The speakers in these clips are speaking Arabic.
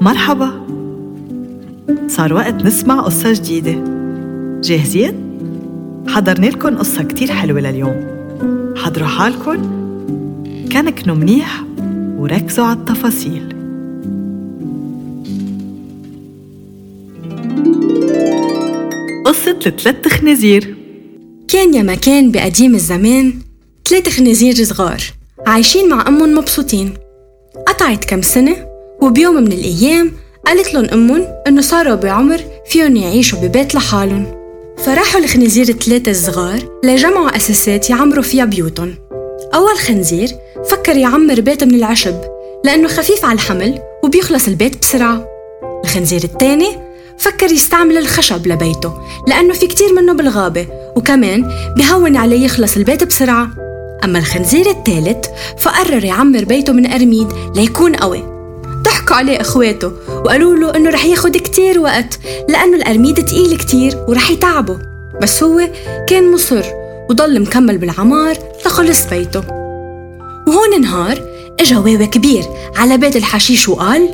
مرحبا. صار وقت نسمع قصة جديدة. جاهزين؟ حضرنا لكم قصة كتير حلوة لليوم. حضروا حالكم. كنكنوا منيح وركزوا على التفاصيل. قصة الثلاث خنازير كان يا مكان بقديم الزمان ثلاث خنازير صغار عايشين مع أمهم مبسوطين. قطعت كم سنة وبيوم من الأيام قالت لهم أمهم إنه صاروا بعمر فيهم يعيشوا ببيت لحالهم. فراحوا الخنازير الثلاثة الصغار لجمعوا أساسات يعمروا فيها بيوتهم. أول خنزير فكر يعمر بيت من العشب لأنه خفيف على الحمل وبيخلص البيت بسرعة. الخنزير الثاني فكر يستعمل الخشب لبيته لأنه في كتير منه بالغابة وكمان بهون عليه يخلص البيت بسرعة. أما الخنزير الثالث فقرر يعمر بيته من أرميد ليكون قوي. ضحكوا عليه إخواته وقالوا له إنه رح ياخد كتير وقت لأنه الأرميد تقيل كتير ورح يتعبه. بس هو كان مصر وضل مكمل بالعمار لخلص بيته. وهون نهار إجا واوي كبير على بيت الحشيش وقال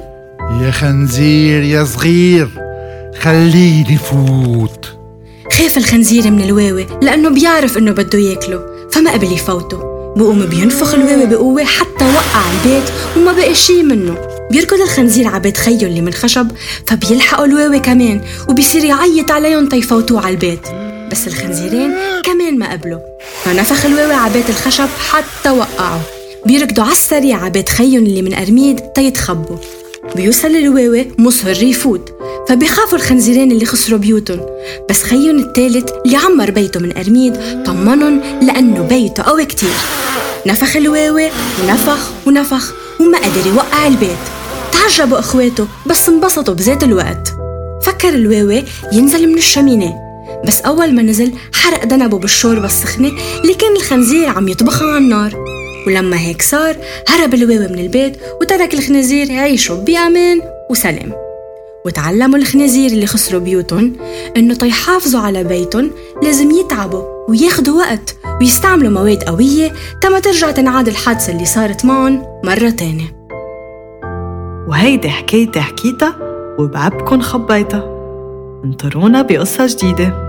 يا خنزير يا صغير خليني فوت. خاف الخنزير من الواوي لأنه بيعرف إنه بده ياكله فما قبل يفوته. بقوم بينفخ الواوي بقوة حتى وقع البيت وما بقى شي منه. بيركض الخنزير على بيت خيه اللي من خشب فبيلحقوا الواوي كمان وبيصير يعيط عليهم تيفوتوه على البيت. بس الخنزيرين كمان ما قبلوا. فنفخ الواوي على بيت الخشب حتى وقعوا. بيركضوا على السريع على بيت خيهم اللي من أرميد تيتخبوا. بيوصل الواوي مصر يفوت فبيخافوا الخنزيرين اللي خسروا بيوتهم. بس خيهم الثالث اللي عمر بيته من أرميد طمنهم لأنه بيته قوي كتير. نفخ الواوي ونفخ ونفخ. وما قدر يوقع البيت. تعجبوا أخواته بس انبسطوا بذات الوقت. فكر الواوي ينزل من الشمينة. بس أول ما نزل حرق ذنبه بالشوربة السخنة اللي كان الخنزير عم يطبخها على النار. ولما هيك صار هرب الواوي من البيت وترك الخنازير يعيشوا بأمان وسلام. وتعلموا الخنازير اللي خسروا بيوتهم إنه تيحافظوا على بيتهم لازم يتعبوا. وياخدوا وقت ويستعملوا مواد قوية تما ترجع تنعاد الحادثة اللي صارت معهم مرة تانية. وهيدي حكايتي حكيتها وبعبكن خبيتها. انطرونا بقصة جديدة.